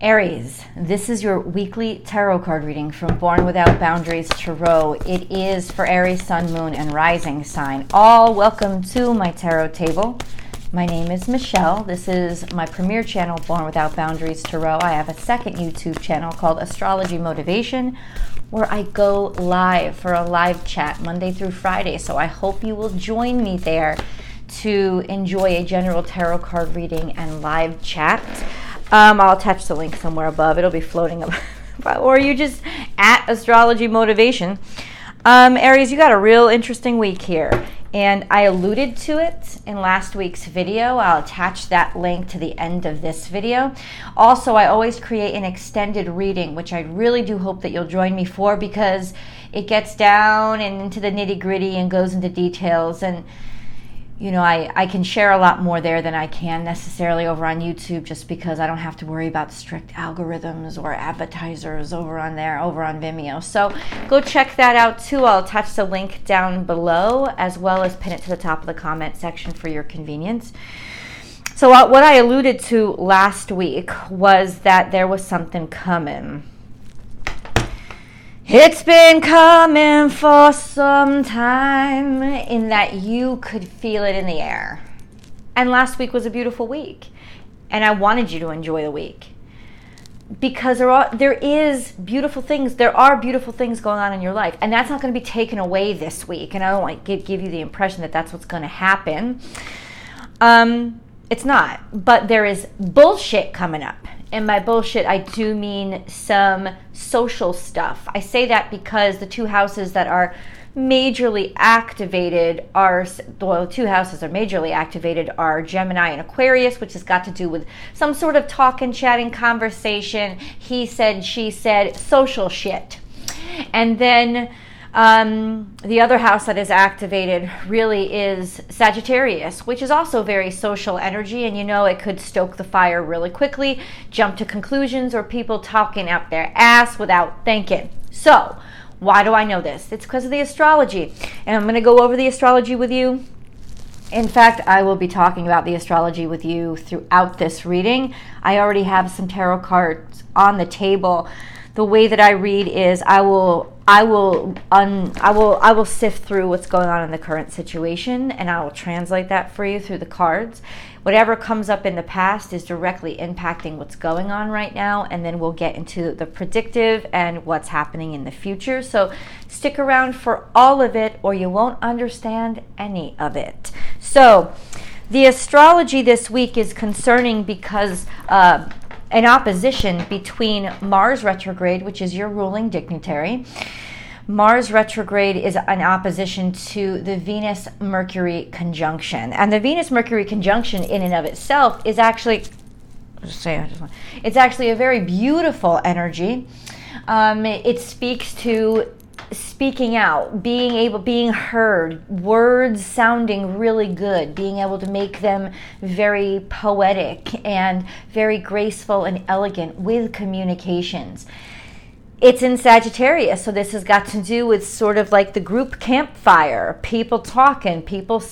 Aries, this is your weekly tarot card reading from Born Without Boundaries Tarot. It is for Aries, Sun, Moon, and Rising sign. All welcome to my tarot table. My name is Michelle. This is my premier channel, Born Without Boundaries Tarot. I have a second YouTube channel called Astrology Motivation where I go live for a live chat Monday through Friday. So I hope you will join me there to enjoy a general tarot card reading and live chat. Um, I'll attach the link somewhere above. It'll be floating up. or you just at astrology motivation. Um, Aries, you got a real interesting week here. And I alluded to it in last week's video. I'll attach that link to the end of this video. Also, I always create an extended reading, which I really do hope that you'll join me for because it gets down and into the nitty gritty and goes into details. And you know, I, I can share a lot more there than I can necessarily over on YouTube just because I don't have to worry about strict algorithms or advertisers over on there, over on Vimeo. So go check that out too. I'll attach the link down below as well as pin it to the top of the comment section for your convenience. So, what I alluded to last week was that there was something coming it's been coming for some time in that you could feel it in the air. And last week was a beautiful week. And I wanted you to enjoy the week. Because there are there is beautiful things, there are beautiful things going on in your life. And that's not going to be taken away this week. And I don't want to give, give you the impression that that's what's going to happen. Um, it's not. But there is bullshit coming up and by bullshit, I do mean some social stuff. I say that because the two houses that are majorly activated are well two houses are majorly activated are gemini and aquarius which has got to do with some sort of talking chatting conversation he said she said social shit and then um, the other house that is activated really is Sagittarius, which is also very social energy, and you know it could stoke the fire really quickly, jump to conclusions, or people talking out their ass without thinking. So, why do I know this? It's because of the astrology, and I'm going to go over the astrology with you. In fact, I will be talking about the astrology with you throughout this reading. I already have some tarot cards on the table. The way that I read is I will I will un, I will I will sift through what's going on in the current situation and I will translate that for you through the cards. Whatever comes up in the past is directly impacting what's going on right now and then we'll get into the predictive and what's happening in the future. So stick around for all of it or you won't understand any of it. So the astrology this week is concerning because uh, an opposition between Mars retrograde, which is your ruling dignitary. Mars retrograde is an opposition to the Venus Mercury conjunction. And the Venus Mercury conjunction, in and of itself, is actually, just say, it's actually a very beautiful energy. Um, it speaks to speaking out, being able, being heard, words sounding really good, being able to make them very poetic and very graceful and elegant with communications. It's in Sagittarius, so this has got to do with sort of like the group campfire, people talking, people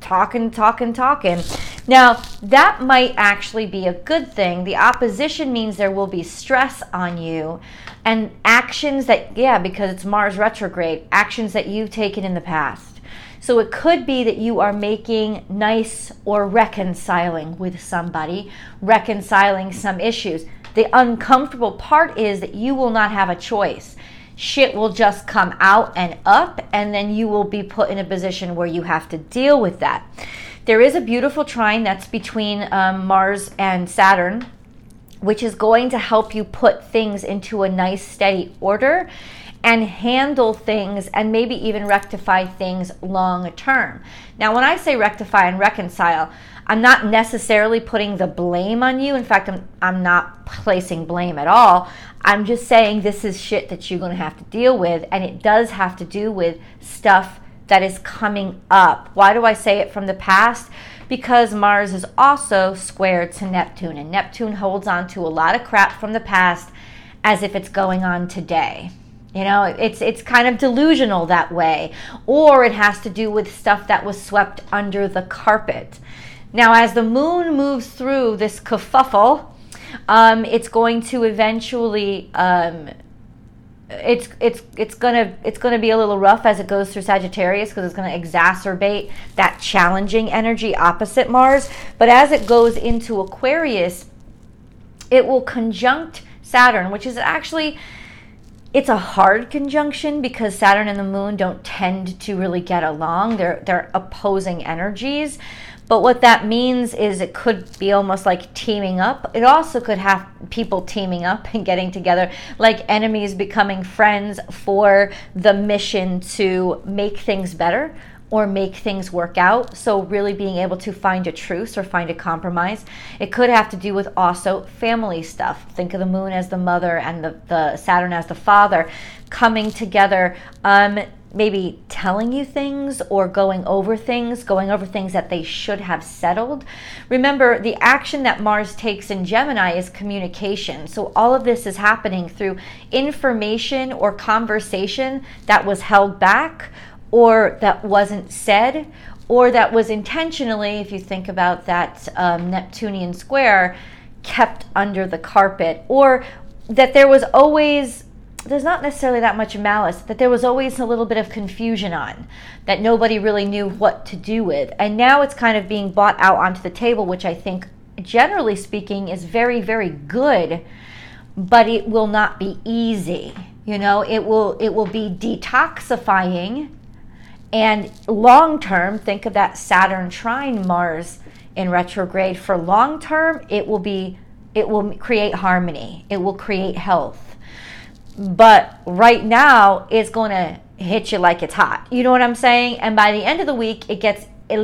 talking, talking, talking. Now, that might actually be a good thing. The opposition means there will be stress on you and actions that, yeah, because it's Mars retrograde, actions that you've taken in the past. So it could be that you are making nice or reconciling with somebody, reconciling some issues. The uncomfortable part is that you will not have a choice. Shit will just come out and up, and then you will be put in a position where you have to deal with that. There is a beautiful trine that's between um, Mars and Saturn which is going to help you put things into a nice, steady order and handle things and maybe even rectify things long term. Now, when I say rectify and reconcile, I'm not necessarily putting the blame on you. In fact, I'm, I'm not placing blame at all. I'm just saying this is shit that you're going to have to deal with, and it does have to do with stuff that is coming up. Why do I say it from the past? Because Mars is also squared to Neptune, and Neptune holds on to a lot of crap from the past as if it's going on today. You know, it's it's kind of delusional that way, or it has to do with stuff that was swept under the carpet. Now, as the moon moves through this kerfuffle, Um, it's going to eventually. Um, it's it's it's gonna it's gonna be a little rough as it goes through Sagittarius because it's gonna exacerbate that challenging energy opposite Mars. But as it goes into Aquarius, it will conjunct Saturn, which is actually it's a hard conjunction because Saturn and the moon don't tend to really get along. They're they're opposing energies. But what that means is it could be almost like teaming up. It also could have people teaming up and getting together, like enemies becoming friends for the mission to make things better or make things work out. So, really being able to find a truce or find a compromise. It could have to do with also family stuff. Think of the moon as the mother and the, the Saturn as the father coming together. Um, maybe telling you things or going over things, going over things that they should have settled. Remember, the action that Mars takes in Gemini is communication. So all of this is happening through information or conversation that was held back or that wasn't said or that was intentionally, if you think about that um, Neptunian square, kept under the carpet or that there was always there's not necessarily that much malice, that there was always a little bit of confusion on, that nobody really knew what to do with. And now it's kind of being brought out onto the table, which I think, generally speaking, is very, very good, but it will not be easy. You know, it will it will be detoxifying and long term, think of that Saturn trine Mars in retrograde. For long term, it will be it will create harmony. It will create health but right now it's going to hit you like it's hot. You know what I'm saying? And by the end of the week, it gets a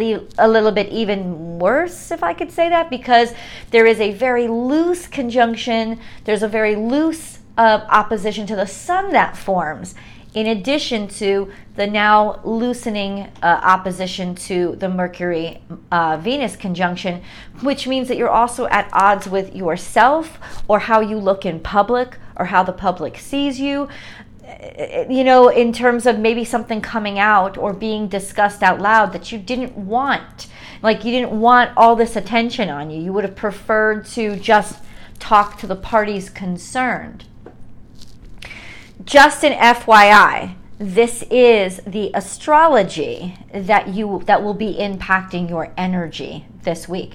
little bit even worse, if I could say that, because there is a very loose conjunction, there's a very loose uh, opposition to the sun that forms, in addition to the now loosening uh, opposition to the Mercury uh, Venus conjunction, which means that you're also at odds with yourself or how you look in public or how the public sees you. You know, in terms of maybe something coming out or being discussed out loud that you didn't want. Like you didn't want all this attention on you. You would have preferred to just talk to the parties concerned. Just an FYI, this is the astrology that you that will be impacting your energy this week.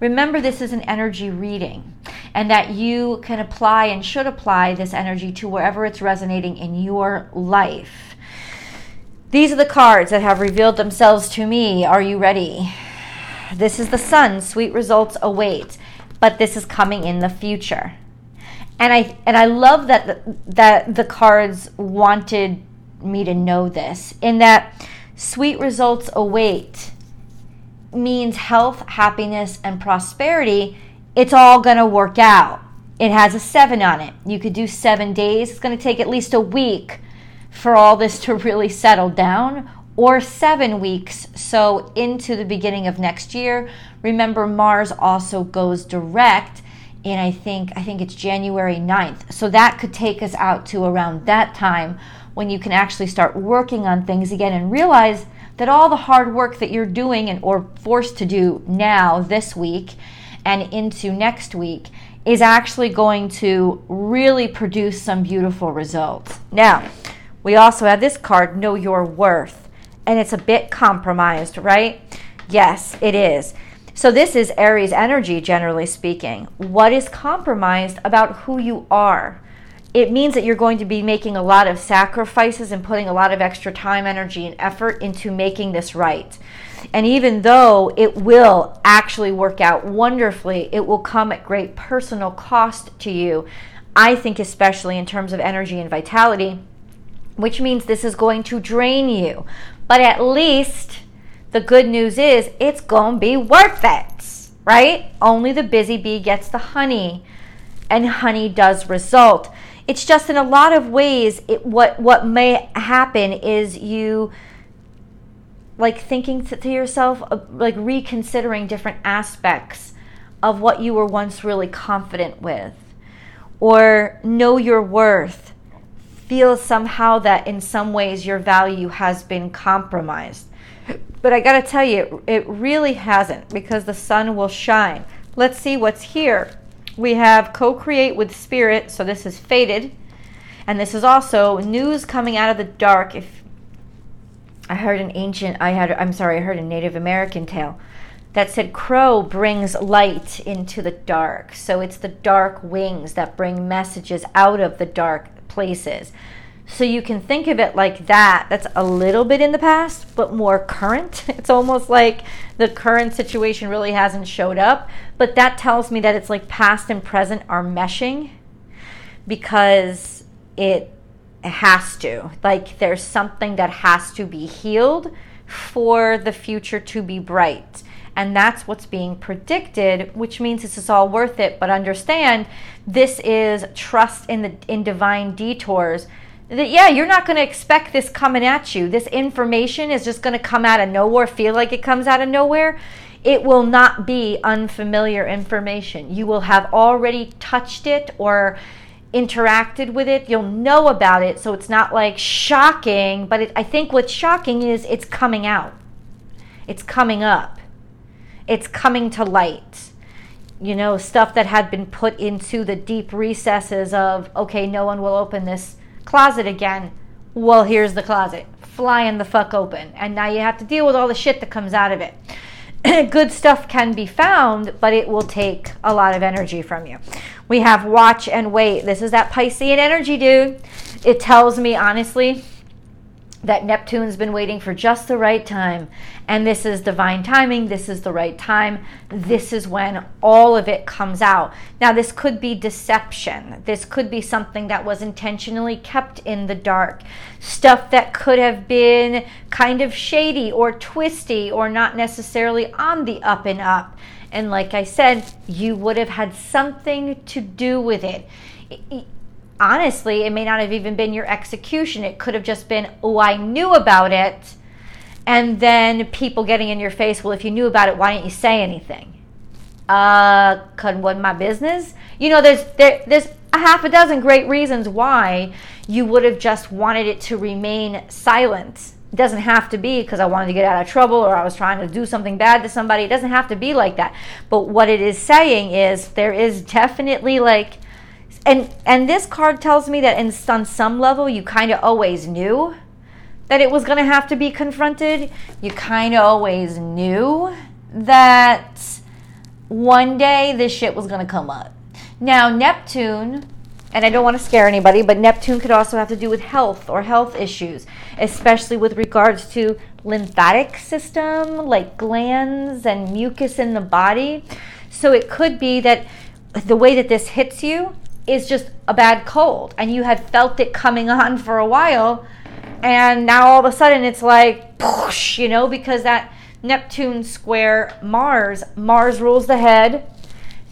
Remember, this is an energy reading, and that you can apply and should apply this energy to wherever it's resonating in your life. These are the cards that have revealed themselves to me. Are you ready? This is the sun. Sweet results await, but this is coming in the future. And I and I love that the, that the cards wanted me to know this in that sweet results await means health, happiness, and prosperity, it's all going to work out. It has a seven on it. You could do seven days. It's going to take at least a week for all this to really settle down, or seven weeks, so into the beginning of next year. Remember, Mars also goes direct in I think I think it's January 9th. So that could take us out to around that time when you can actually start working on things again and realize that all the hard work that you're doing and or forced to do now this week and into next week is actually going to really produce some beautiful results. Now, we also have this card, Know Your Worth, and it's a bit compromised, right? Yes, it is. So, this is Aries energy, generally speaking. What is compromised about who you are? it means that you're going to be making a lot of sacrifices and putting a lot of extra time, energy, and effort into making this right. And even though it will actually work out wonderfully, it will come at great personal cost to you. I think, especially in terms of energy and vitality, which means this is going to drain you. But at least the good news is it's going to be worth it, right? Only the busy bee gets the honey, and honey does result. It's just in a lot of ways, it, what what may happen is you like thinking to, to yourself, uh, like reconsidering different aspects of what you were once really confident with, or know your worth. Feel somehow that in some ways your value has been compromised. But I gotta tell you, it really hasn't because the sun will shine. Let's see what's here We have co create with spirit. So this is faded. And this is also news coming out of the dark. If I heard an ancient, I had, I'm sorry, I heard a Native American tale that said crow brings light into the dark. So it's the dark wings that bring messages out of the dark places. So you can think of it like that. That's a little bit in the past, but more current. It's almost like the current situation really hasn't showed up, but that tells me that it's like past and present are meshing because it has to. Like there's something that has to be healed for the future to be bright. And that's what's being predicted, which means this is all worth it. But understand this is trust in the in divine detours that yeah you're not going to expect this coming at you. This information is just going to come out of nowhere feel like it comes out of nowhere. It will not be unfamiliar information. You will have already touched it or interacted with it. You'll know about it so it's not like shocking but it, i think what's shocking is it's coming out. It's coming up. It's coming to light. You know stuff that had been put into the deep recesses of okay no one will open this closet again. Well, here's the closet flying the fuck open. And now you have to deal with all the shit that comes out of it. Good stuff can be found, but it will take a lot of energy from you. We have watch and wait. This is that Piscean energy, dude. It tells me, honestly, that Neptune's been waiting for just the right time. And this is divine timing. This is the right time. This is when all of it comes out. Now, this could be deception. This could be something that was intentionally kept in the dark. Stuff that could have been kind of shady or twisty or not necessarily on the up and up. And like I said, you would have had something to do with it honestly, it may not have even been your execution. It could have just been, oh, I knew about it. And then people getting in your face, well, if you knew about it, why didn't you say anything? Uh, couldn't wasn't my business. You know, there's there, there's a half a dozen great reasons why you would have just wanted it to remain silent. It doesn't have to be because I wanted to get out of trouble or I was trying to do something bad to somebody. It doesn't have to be like that. But what it is saying is there is definitely like and and this card tells me that in, on some level you kind of always knew that it was going to have to be confronted you kind of always knew that one day this shit was going to come up now neptune and I don't want to scare anybody, but Neptune could also have to do with health or health issues, especially with regards to lymphatic system, like glands and mucus in the body. So it could be that the way that this hits you is just a bad cold. And you had felt it coming on for a while and now all of a sudden it's like poosh, you know because that neptune square mars mars rules the head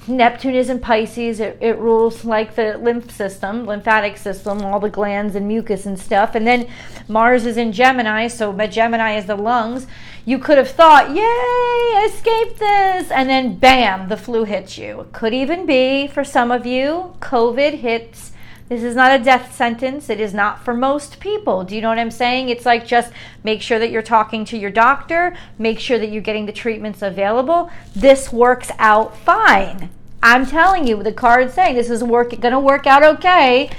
neptune is in pisces it, it rules like the lymph system lymphatic system all the glands and mucus and stuff and then mars is in gemini so gemini is the lungs you could have thought, yay, escape this. And then bam, the flu hits you. It could even be for some of you, COVID hits. This is not a death sentence. It is not for most people. Do you know what I'm saying? It's like just make sure that you're talking to your doctor, make sure that you're getting the treatments available. This works out fine. I'm telling you, the card's saying this is work going to work out okay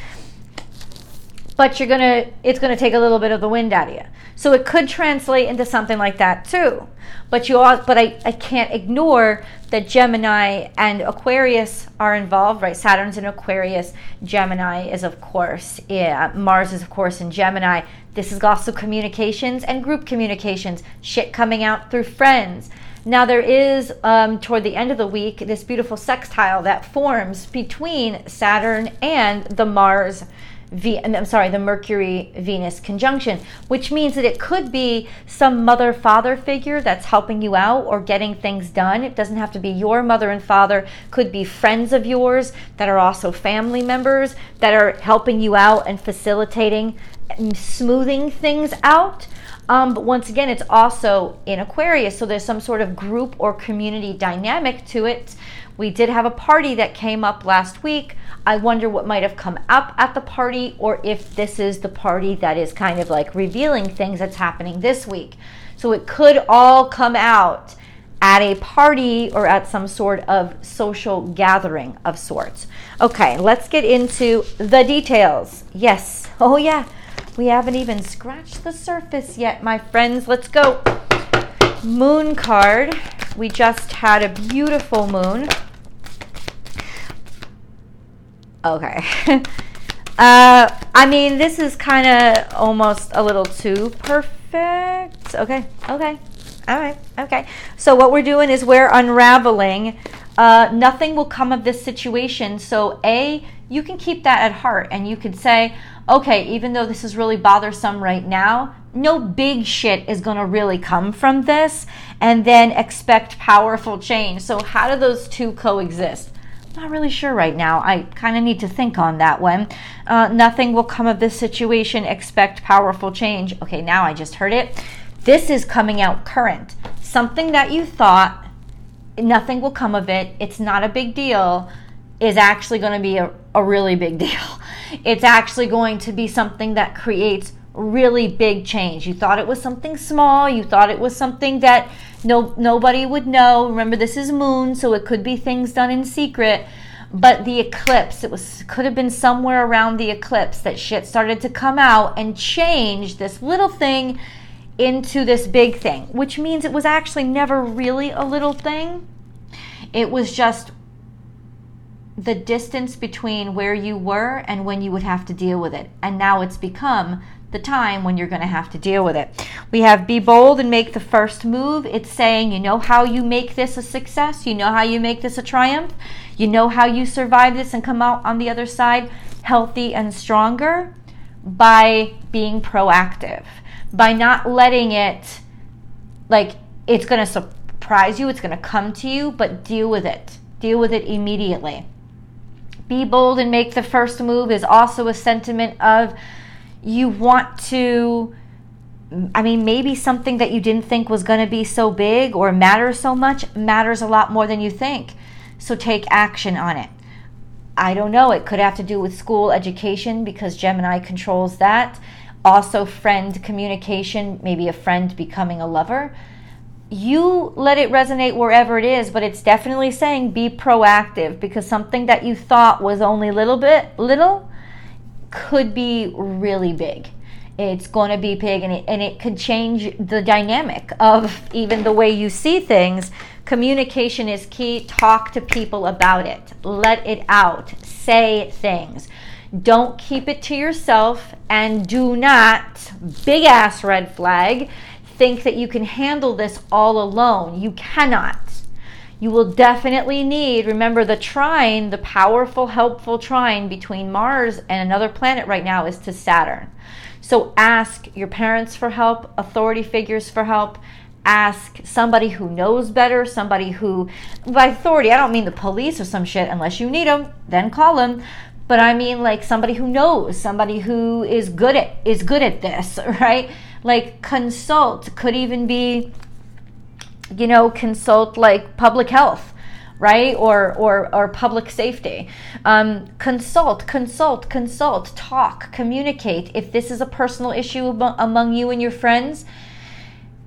but you're gonna it's gonna take a little bit of the wind out of you. So it could translate into something like that too. But you all, but I, I can't ignore that Gemini and Aquarius are involved, right? Saturn's in Aquarius, Gemini is of course, yeah, Mars is of course in Gemini. This is also communications and group communications, shit coming out through friends. Now, there is, um, toward the end of the week, this beautiful sextile that forms between Saturn and the Mars V, I'm sorry, the Mercury Venus conjunction, which means that it could be some mother father figure that's helping you out or getting things done. It doesn't have to be your mother and father, could be friends of yours that are also family members that are helping you out and facilitating and smoothing things out. Um, but once again, it's also in Aquarius, so there's some sort of group or community dynamic to it. We did have a party that came up last week I wonder what might have come up at the party or if this is the party that is kind of like revealing things that's happening this week. So it could all come out at a party or at some sort of social gathering of sorts. Okay, let's get into the details. Yes, oh yeah, we haven't even scratched the surface yet, my friends. Let's go. Moon card. We just had a beautiful moon. Okay. uh, I mean, this is kind of almost a little too perfect. Okay, okay. All right, okay. So, what we're doing is we're unraveling. Uh, nothing will come of this situation. So, A, you can keep that at heart and you could say, okay, even though this is really bothersome right now, no big shit is going to really come from this, and then expect powerful change. So, how do those two coexist? Not really sure right now. I kind of need to think on that one. Uh, nothing will come of this situation. Expect powerful change. Okay, now I just heard it. This is coming out current. Something that you thought nothing will come of it, it's not a big deal, is actually going to be a, a really big deal. It's actually going to be something that creates really big change. You thought it was something small, you thought it was something that no nobody would know. Remember this is moon, so it could be things done in secret. But the eclipse, it was could have been somewhere around the eclipse that shit started to come out and change this little thing into this big thing, which means it was actually never really a little thing. It was just the distance between where you were and when you would have to deal with it. And now it's become the time when you're going to have to deal with it. We have be bold and make the first move. It's saying, you know how you make this a success, you know how you make this a triumph, you know how you survive this and come out on the other side healthy and stronger by being proactive, by not letting it like it's going to surprise you, it's going to come to you, but deal with it. Deal with it immediately. Be bold and make the first move is also a sentiment of you want to I mean, maybe something that you didn't think was going to be so big or matter so much matters a lot more than you think. So take action on it. I don't know. It could have to do with school education because Gemini controls that. Also, friend communication, maybe a friend becoming a lover. You let it resonate wherever it is, but it's definitely saying be proactive because something that you thought was only a little bit little could be really big. It's going to be big and it, and it could change the dynamic of even the way you see things. Communication is key. Talk to people about it, let it out, say things. Don't keep it to yourself and do not, big ass red flag, think that you can handle this all alone. You cannot you will definitely need, remember the trine, the powerful, helpful trine between Mars and another planet right now is to Saturn. So ask your parents for help, authority figures for help. Ask somebody who knows better, somebody who, by authority, I don't mean the police or some shit, unless you need them, then call them. But I mean like somebody who knows, somebody who is good at is good at this, right? Like consult could even be you know, consult like public health right? Or or or public safety. Um, consult consult consult talk communicate. If this is a personal issue among you and your friends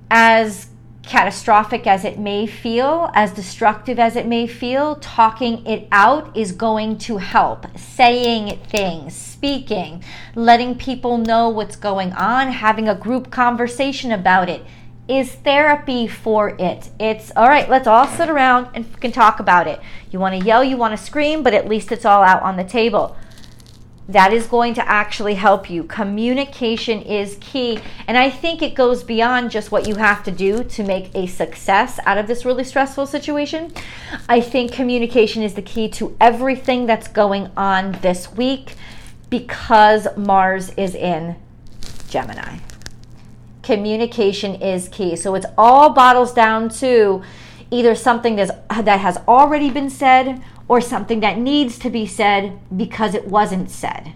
as catastrophic as it may feel as destructive as it may feel talking it out is going to help saying things speaking letting people know what's going on having a group conversation about it is therapy for it. It's all right, let's all sit around and can talk about it. You want to yell, you want to scream, but at least it's all out on the table. That is going to actually help you. Communication is key. And I think it goes beyond just what you have to do to make a success out of this really stressful situation. I think communication is the key to everything that's going on this week because Mars is in Gemini communication is key. So it's all bottles down to either something that's, that has already been said or something that needs to be said because it wasn't said.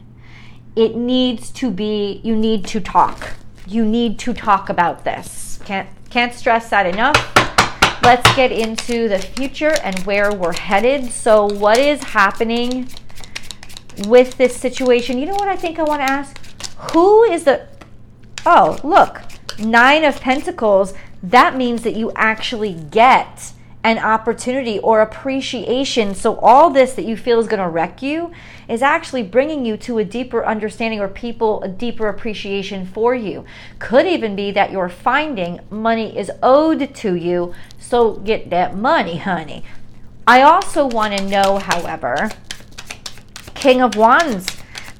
It needs to be, you need to talk. You need to talk about this. Can't, can't stress that enough. Let's get into the future and where we're headed. So, what is happening with this situation? You know what I think I want to ask? Who is the. Oh, look, Nine of Pentacles, that means that you actually get an opportunity or appreciation. So, all this that you feel is going to wreck you is actually bringing you to a deeper understanding or people a deeper appreciation for you. Could even be that you're finding money is owed to you. So, get that money, honey. I also want to know, however, King of Wands.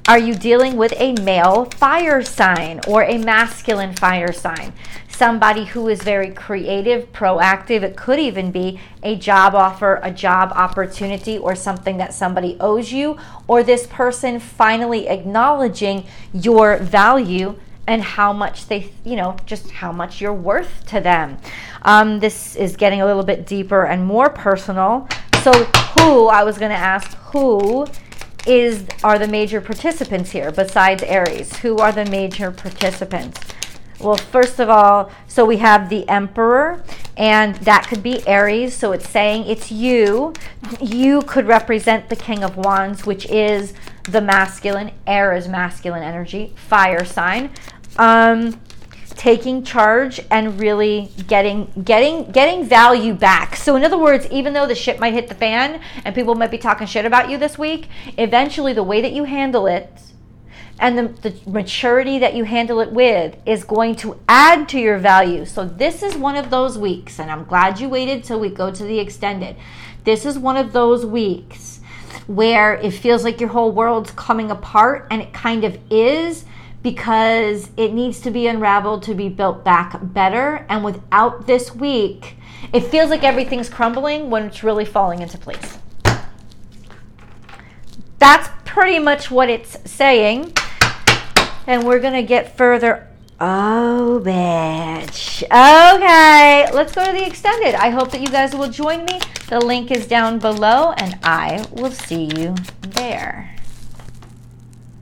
Are you dealing with a male fire sign or a masculine fire sign? Somebody who is very creative, proactive. It could even be a job offer, a job opportunity, or something that somebody owes you, or this person finally acknowledging your value and how much they, you know, just how much you're worth to them. Um, this is getting a little bit deeper and more personal. So, who, I was going to ask, who is are the major participants here besides Aries? Who are the major participants? Well, first of all, so we have the Emperor, and that could be Aries. So it's saying it's you. You could represent the King of Wands, which is the masculine. Air is masculine energy, fire sign. Um, taking charge and really getting getting getting value back. So in other words, even though the shit might hit the fan and people might be talking shit about you this week, eventually the way that you handle it and the, the, maturity that you handle it with is going to add to your value. So, this is one of those weeks, and I'm glad you waited till we go to the extended. This is one of those weeks where it feels like your whole world's coming apart, and it kind of is because it needs to be unraveled to be built back better. And without this week, it feels like everything's crumbling when it's really falling into place. That's pretty much what it's saying and we're going to get further. Oh, bitch. Okay, let's go to the extended. I hope that you guys will join me. The link is down below, and I will see you there.